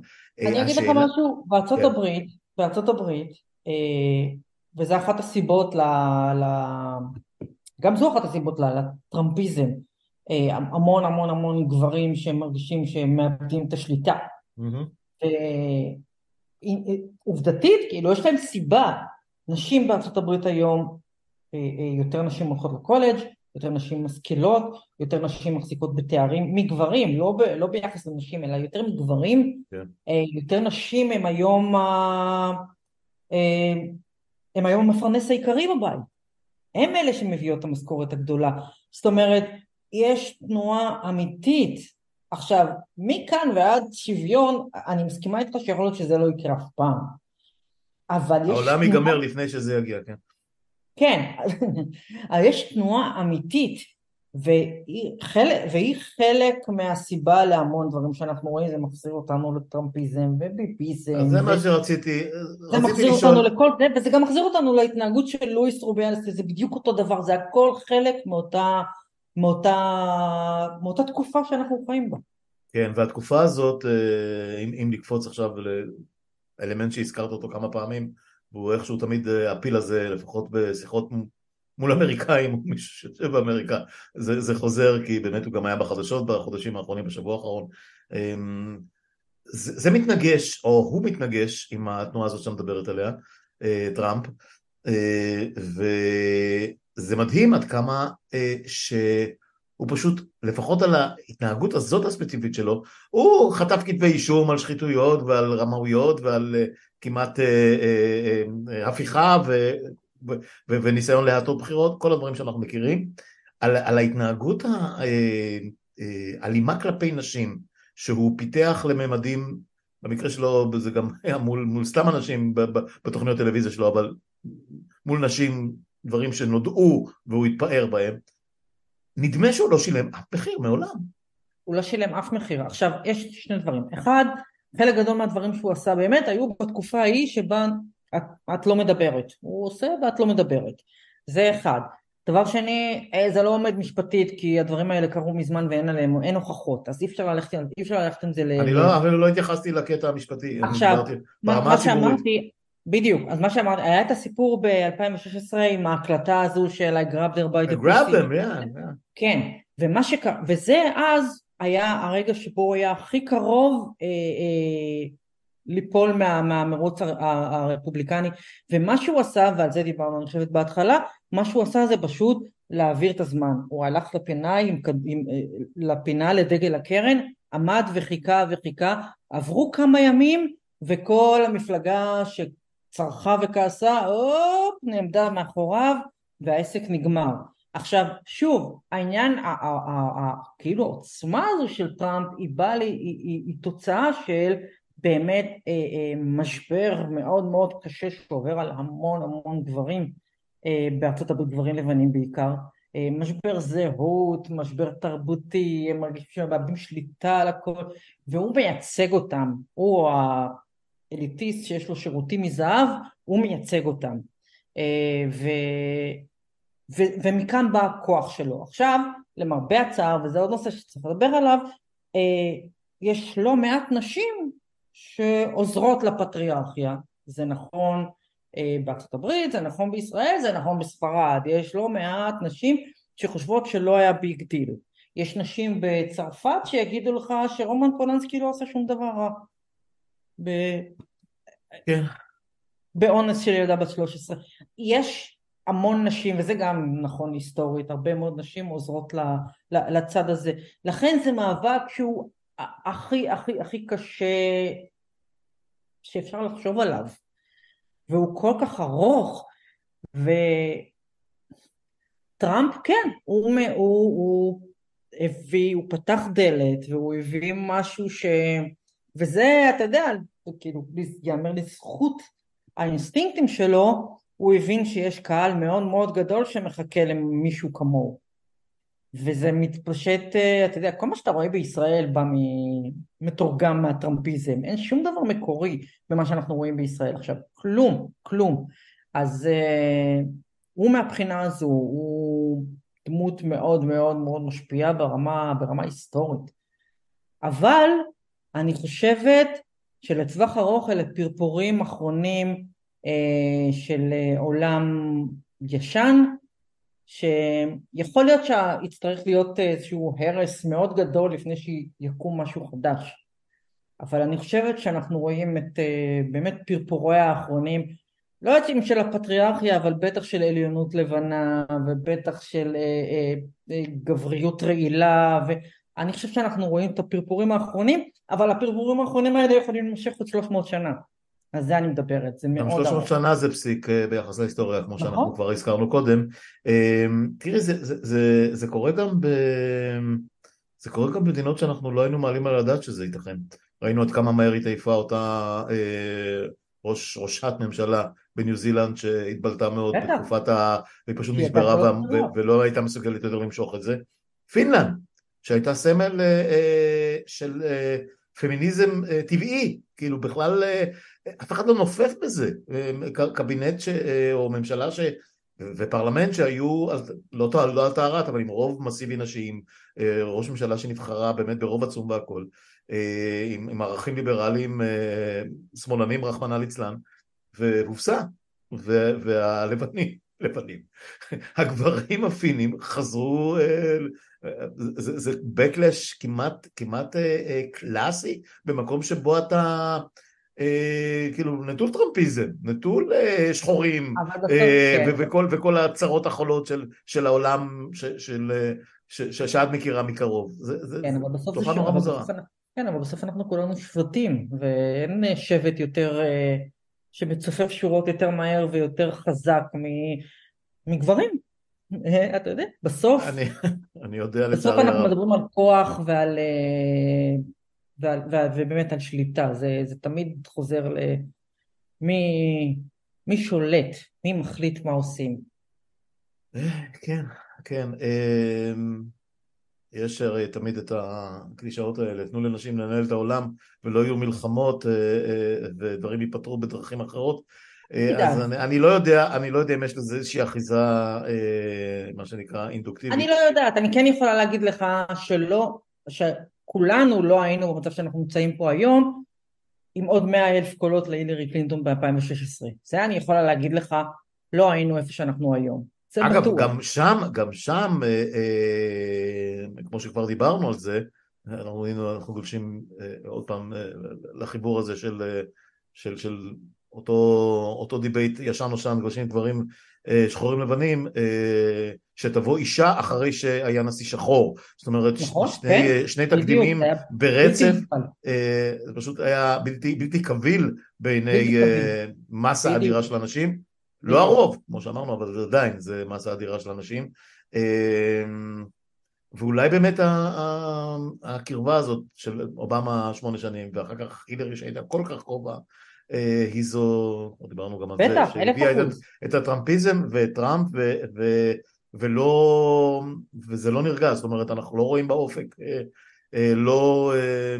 [SPEAKER 2] אני אגיד לך משהו, בארצות כן. הברית, בארצות הברית, וזה אחת הסיבות ל... ל... גם זו אחת הסיבות לטראמפיזם. אה, המון המון המון גברים שמרגישים שהם מאבדים את השליטה. Mm-hmm. עובדתית, כאילו יש להם סיבה, נשים בארצות הברית היום, אה, יותר נשים הולכות לקולג', יותר נשים משכילות, יותר נשים מחזיקות בתארים מגברים, לא, ב, לא ביחס לנשים, אלא יותר מגברים. כן. יותר נשים הם היום, הם היום המפרנס העיקרי בבית. הם אלה שמביאות את המשכורת הגדולה. זאת אומרת, יש תנועה אמיתית. עכשיו, מכאן ועד שוויון, אני מסכימה איתך שיכול להיות שזה לא יקרה אף פעם. אבל יש...
[SPEAKER 1] העולם ייגמר לפני שזה יגיע, כן.
[SPEAKER 2] כן, אבל יש תנועה אמיתית והיא חלק, והיא חלק מהסיבה להמון דברים שאנחנו רואים, זה מחזיר אותנו לטראמפיזם וביביזם.
[SPEAKER 1] אז זה ו... מה שרציתי,
[SPEAKER 2] זה מחזיר לשאול... אותנו לכל זה, וזה גם מחזיר אותנו להתנהגות של לואיס רוביאלס, זה בדיוק אותו דבר, זה הכל חלק מאותה, מאותה, מאותה תקופה שאנחנו חיים בה.
[SPEAKER 1] כן, והתקופה הזאת, אה, אם, אם נקפוץ עכשיו לאלמנט שהזכרת אותו כמה פעמים, והוא איכשהו תמיד אה, הפיל הזה, לפחות בשיחות מול אמריקאים או מישהו שיושב באמריקה, זה, זה חוזר כי באמת הוא גם היה בחדשות בחודשים האחרונים, בשבוע האחרון. אמ, זה, זה מתנגש, או הוא מתנגש עם התנועה הזאת שאתה מדברת עליה, אה, טראמפ, אה, וזה מדהים עד כמה אה, שהוא פשוט, לפחות על ההתנהגות הזאת הספציפית שלו, הוא חטף כתבי אישום על שחיתויות ועל רמאויות ועל כמעט הפיכה ו... וניסיון להטות בחירות, כל הדברים שאנחנו מכירים, על, על ההתנהגות האלימה אה, כלפי נשים, שהוא פיתח לממדים, במקרה שלו זה גם היה מול, מול סתם אנשים בתוכניות טלוויזיה שלו, אבל מול נשים, דברים שנודעו והוא התפאר בהם, נדמה שהוא לא שילם אף מחיר מעולם.
[SPEAKER 2] הוא לא שילם אף מחיר. עכשיו, יש שני דברים. אחד, חלק גדול מהדברים שהוא עשה באמת היו בתקופה ההיא שבה את, את לא מדברת, הוא עושה ואת לא מדברת, זה אחד. דבר שני, אה, זה לא עומד משפטית כי הדברים האלה קרו מזמן ואין עליהם, אין הוכחות, אז אי אפשר ללכת, אי אפשר ללכת עם זה ל...
[SPEAKER 1] אני לא, אפילו לא התייחסתי לקטע המשפטי,
[SPEAKER 2] עכשיו, מה, מה שאמרתי, בדיוק, אז מה שאמרתי, היה את הסיפור ב-2016 עם ההקלטה הזו של I grabbed her by the
[SPEAKER 1] pussy. them, yeah, yeah.
[SPEAKER 2] כן, ומה שקרה, וזה אז היה הרגע שבו הוא היה הכי קרוב אה, אה, ליפול מה, מהמרוץ הרפובליקני ומה שהוא עשה ועל זה דיברנו אני חושבת בהתחלה מה שהוא עשה זה פשוט להעביר את הזמן הוא הלך לפינה, עם, עם, אה, לפינה לדגל הקרן עמד וחיכה וחיכה עברו כמה ימים וכל המפלגה שצרחה וכעסה הופ נעמדה מאחוריו והעסק נגמר. עכשיו שוב העניין כאילו העוצמה הזו של טראמפ היא באה לי היא, תוצאה של באמת אה, אה, משבר מאוד מאוד קשה שעובר על המון המון דברים אה, בארצות הברית, גברים לבנים בעיקר, משבר זהות, משבר תרבותי, הם מרגישים שהם מאבדים שליטה על הכל, והוא מייצג אותם, הוא האליטיסט שיש לו שירותים מזהב, הוא מייצג אותם. אה, ו... ו... ומכאן בא הכוח שלו. עכשיו, למרבה הצער, וזה עוד נושא שצריך לדבר עליו, אה, יש לא מעט נשים שעוזרות לפטריארכיה, זה נכון אה, בארצות הברית, זה נכון בישראל, זה נכון בספרד, יש לא מעט נשים שחושבות שלא היה big deal. יש נשים בצרפת שיגידו לך שרומן פולנסקי לא עושה שום דבר רע. ב... כן. באונס של ילדה בת 13. יש המון נשים, וזה גם נכון היסטורית, הרבה מאוד נשים עוזרות לצד הזה. לכן זה מאבק שהוא הכי הכי הכי קשה שאפשר לחשוב עליו והוא כל כך ארוך וטראמפ כן הוא, הוא, הוא הביא הוא פתח דלת והוא הביא משהו ש... וזה אתה יודע כאילו יאמר לזכות האינסטינקטים שלו הוא הבין שיש קהל מאוד מאוד גדול שמחכה למישהו כמוהו וזה מתפשט, אה, אתה יודע, כל מה שאתה רואה בישראל בא מתורגם מהטראמפיזם, אין שום דבר מקורי במה שאנחנו רואים בישראל עכשיו, כלום, כלום. אז uh, הוא מהבחינה הזו, הוא דמות מאוד מאוד מאוד משפיעה ברמה, ברמה היסטורית. אבל אני חושבת שלטווח ארוך אלה פרפורים אחרונים uh, של uh, עולם ישן, שיכול להיות שיצטרך להיות איזשהו הרס מאוד גדול לפני שיקום משהו חדש. אבל אני חושבת שאנחנו רואים את אה, באמת פרפורי האחרונים לא יודעת אם של הפטריארכיה אבל בטח של עליונות לבנה ובטח של אה, אה, גבריות רעילה ואני חושבת שאנחנו רואים את הפרפורים האחרונים אבל הפרפורים האחרונים האלה יכולים להימשך עוד 300 שנה על זה אני מדברת, זה מאוד
[SPEAKER 1] ארוך. 300 שנה זה פסיק אה, ביחס להיסטוריה, כמו נכון. שאנחנו כבר הזכרנו קודם. אמ, תראי, זה, זה, זה, זה קורה גם ב... זה קורה גם במדינות שאנחנו לא היינו מעלים על הדעת שזה ייתכן. ראינו עד כמה מהר התעיפה אותה אה, ראש, ראשת ממשלה בניו זילנד שהתבלטה מאוד. בתקופת ה... והיא פשוט נשברה ו... ו... ולא הייתה מסוגלת יותר למשוך את זה. פינלנד, שהייתה סמל אה, אה, של אה, פמיניזם אה, טבעי, כאילו בכלל אה, אף אחד לא נופף בזה, קבינט ש... אה, או ממשלה ש... ופרלמנט שהיו, לא, לא על טהרת, אבל עם רוב מסיבי נשיים, אה, ראש ממשלה שנבחרה באמת ברוב עצום והכל, אה, עם, עם ערכים ליברליים שמאלנים רחמנא ליצלן, והובסה, והלבנים, לבנים, הגברים הפינים חזרו, זה, זה backlash כמעט, כמעט קלאסי במקום שבו אתה אה, כאילו נטול טראמפיזם, נטול אה, שחורים אה, כן. וכל, וכל הצרות החולות של, של העולם ש, של, ש, ש, שאת מכירה מקרוב. זה, כן, אבל בסוף תופעה נורא מוזרה.
[SPEAKER 2] כן, אבל בסוף אנחנו כולנו שבטים, ואין שבט יותר, שמצופף שורות יותר מהר ויותר חזק מגברים. אתה יודע, בסוף,
[SPEAKER 1] אני, אני יודע
[SPEAKER 2] בסוף אנחנו מדברים על כוח ועל ועל, ועל, ובאמת על שליטה, זה, זה תמיד חוזר למי מי שולט, מי מחליט מה עושים.
[SPEAKER 1] כן, כן. אמ, יש הרי תמיד את הקלישאות האלה, תנו לנשים לנהל את העולם ולא יהיו מלחמות אה, אה, ודברים ייפתרו בדרכים אחרות. אה, אז אני, אני לא יודע, אני לא יודע אם יש לזה איזושהי אחיזה, מה שנקרא אינדוקטיבית.
[SPEAKER 2] אני לא יודעת, אני כן יכולה להגיד לך שלא, ש... כולנו לא היינו במצב שאנחנו נמצאים פה היום עם עוד מאה אלף קולות להילרי קלינטון ב-2016. זה אני יכולה להגיד לך, לא היינו איפה שאנחנו היום.
[SPEAKER 1] אגב, בטוח. גם שם, גם שם, אה, אה, כמו שכבר דיברנו על זה, אנחנו, אנחנו גולשים אה, עוד פעם אה, לחיבור הזה של, אה, של, של אותו, אותו debate ישן נושן, גולשים דברים אה, שחורים לבנים, אה, שתבוא אישה אחרי שהיה נשיא שחור. זאת אומרת, נכון, שני, כן? שני תקדימים בדיוק, ברצף, אה, זה פשוט היה בלתי, בלתי קביל בעיני מסה אדירה של אנשים. לא הרוב, כמו שאמרנו, אבל עדיין זה מסה אדירה של אנשים. ואולי באמת הקרבה הזאת של אובמה שמונה שנים, ואחר כך הילרי שהייתה כל כך קרובה, היא זו, דיברנו גם על זה, שהביאה את, את הטראמפיזם ואת טראמפ ו, ו, ולא, וזה לא נרגע, זאת אומרת אנחנו לא רואים באופק אה, אה, לא אה,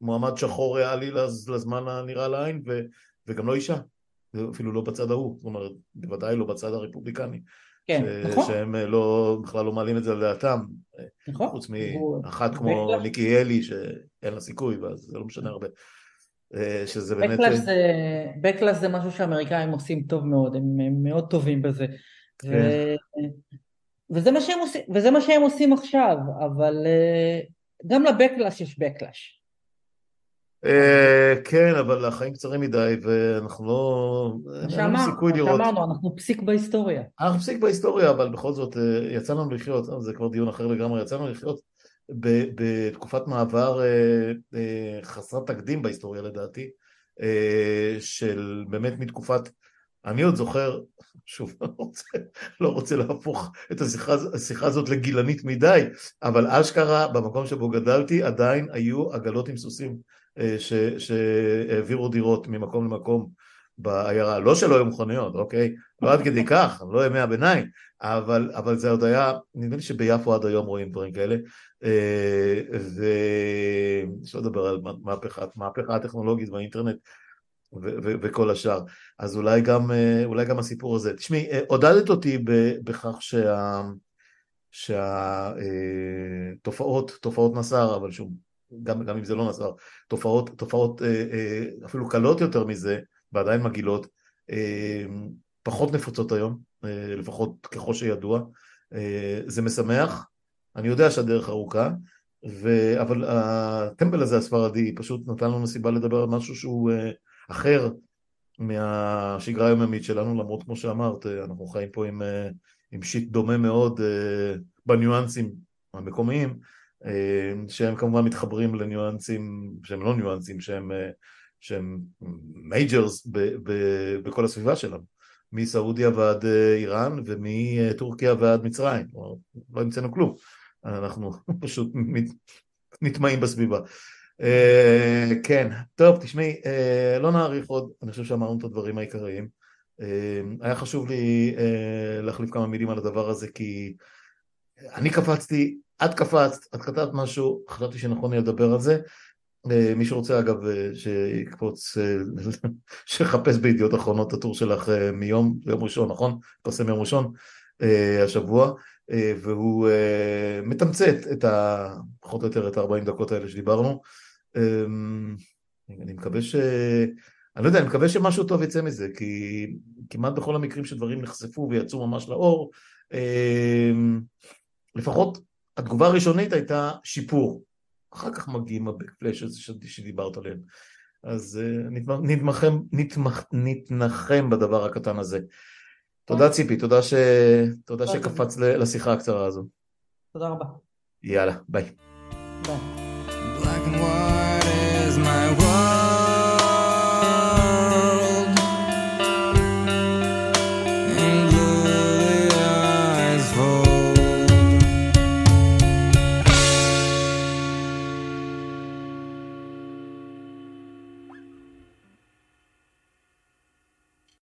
[SPEAKER 1] מועמד שחור ריאלי לזמן הנראה לעין ו, וגם לא אישה, אפילו לא בצד ההוא, זאת אומרת בוודאי לא בצד הרפובליקני. כן, ש, נכון. שהם לא, בכלל לא מעלים את זה לדעתם, נכון. חוץ מאחת כמו ניקי אלי שאין לה סיכוי ואז זה לא משנה הרבה. שזה באמת...
[SPEAKER 2] Backlash זה, זה משהו שאמריקאים עושים טוב מאוד, הם, הם מאוד טובים בזה. כן. ו... וזה, מה שהם עושים, וזה מה שהם עושים עכשיו, אבל גם לבקלאש יש בקלאש.
[SPEAKER 1] כן, אבל החיים קצרים מדי ואנחנו לא...
[SPEAKER 2] שאמרנו, שאמרנו, אנחנו פסיק בהיסטוריה.
[SPEAKER 1] אנחנו פסיק בהיסטוריה, אבל בכל זאת יצא לנו לחיות, זה כבר דיון אחר לגמרי, יצא לנו לחיות בתקופת מעבר אה, אה, חסרת תקדים בהיסטוריה לדעתי, אה, של באמת מתקופת, אני עוד זוכר, שוב, לא רוצה, לא רוצה להפוך את השיחה, השיחה הזאת לגילנית מדי, אבל אשכרה במקום שבו גדלתי עדיין היו עגלות עם סוסים שהעבירו דירות ממקום למקום בעיירה, לא שלא היו מכוניות, אוקיי? לא עד כדי כך, לא ימי הביניים, אבל, אבל זה עוד היה, נדמה לי שביפו עד היום רואים דברים כאלה, אה, ואפשר לדבר על מהפכה, מהפכה הטכנולוגית והאינטרנט וכל השאר, אז אולי גם, אה, אולי גם הסיפור הזה. תשמעי, אה, עודדת אותי בכך שה... שהתופעות, תופעות נסר, אבל שוב, גם, גם אם זה לא נסר, תופעות, תופעות אפילו קלות יותר מזה, ועדיין מגעילות, פחות נפוצות היום, לפחות ככל שידוע. זה משמח, אני יודע שהדרך ארוכה, ו... אבל הטמבל הזה הספרדי פשוט נתן לנו סיבה לדבר על משהו שהוא אחר מהשגרה היומיומית שלנו, למרות כמו שאמרת, אנחנו חיים פה עם, עם shit דומה מאוד בניואנסים המקומיים, שהם כמובן מתחברים לניואנסים שהם לא ניואנסים, שהם, שהם majors בכל הסביבה שלנו, מסעודיה ועד אה, איראן ומטורקיה ועד מצרים, לא המצאנו כלום, אנחנו פשוט נטמעים בסביבה. אה, כן, טוב תשמעי, אה, לא נאריך עוד, אני חושב שאמרנו את הדברים העיקריים. היה חשוב לי להחליף כמה מילים על הדבר הזה כי אני קפצתי, את קפצת, את כתבת משהו, חשבתי שנכון לי לדבר על זה. אה, מי שרוצה אגב אה, שיקפוץ, אה, שיחפש בידיעות אחרונות את הטור שלך מיום, יום ראשון, נכון? פרסם יום ראשון השבוע, והוא מתמצת את ה... פחות או יותר את ה-40 דקות האלה שדיברנו. אני מקווה ש... אני לא יודע, אני מקווה שמשהו טוב יצא מזה, כי כמעט בכל המקרים שדברים נחשפו ויצאו ממש לאור, לפחות התגובה הראשונית הייתה שיפור. אחר כך מגיעים הבקפלש הזה שדיברת עליהם. אז uh, נתמחם, נתמח, נתנחם בדבר הקטן הזה. תודה ציפי, תודה, ש... תודה שקפץ לשיחה הקצרה הזו.
[SPEAKER 2] תודה רבה.
[SPEAKER 1] יאללה, ביי. ביי.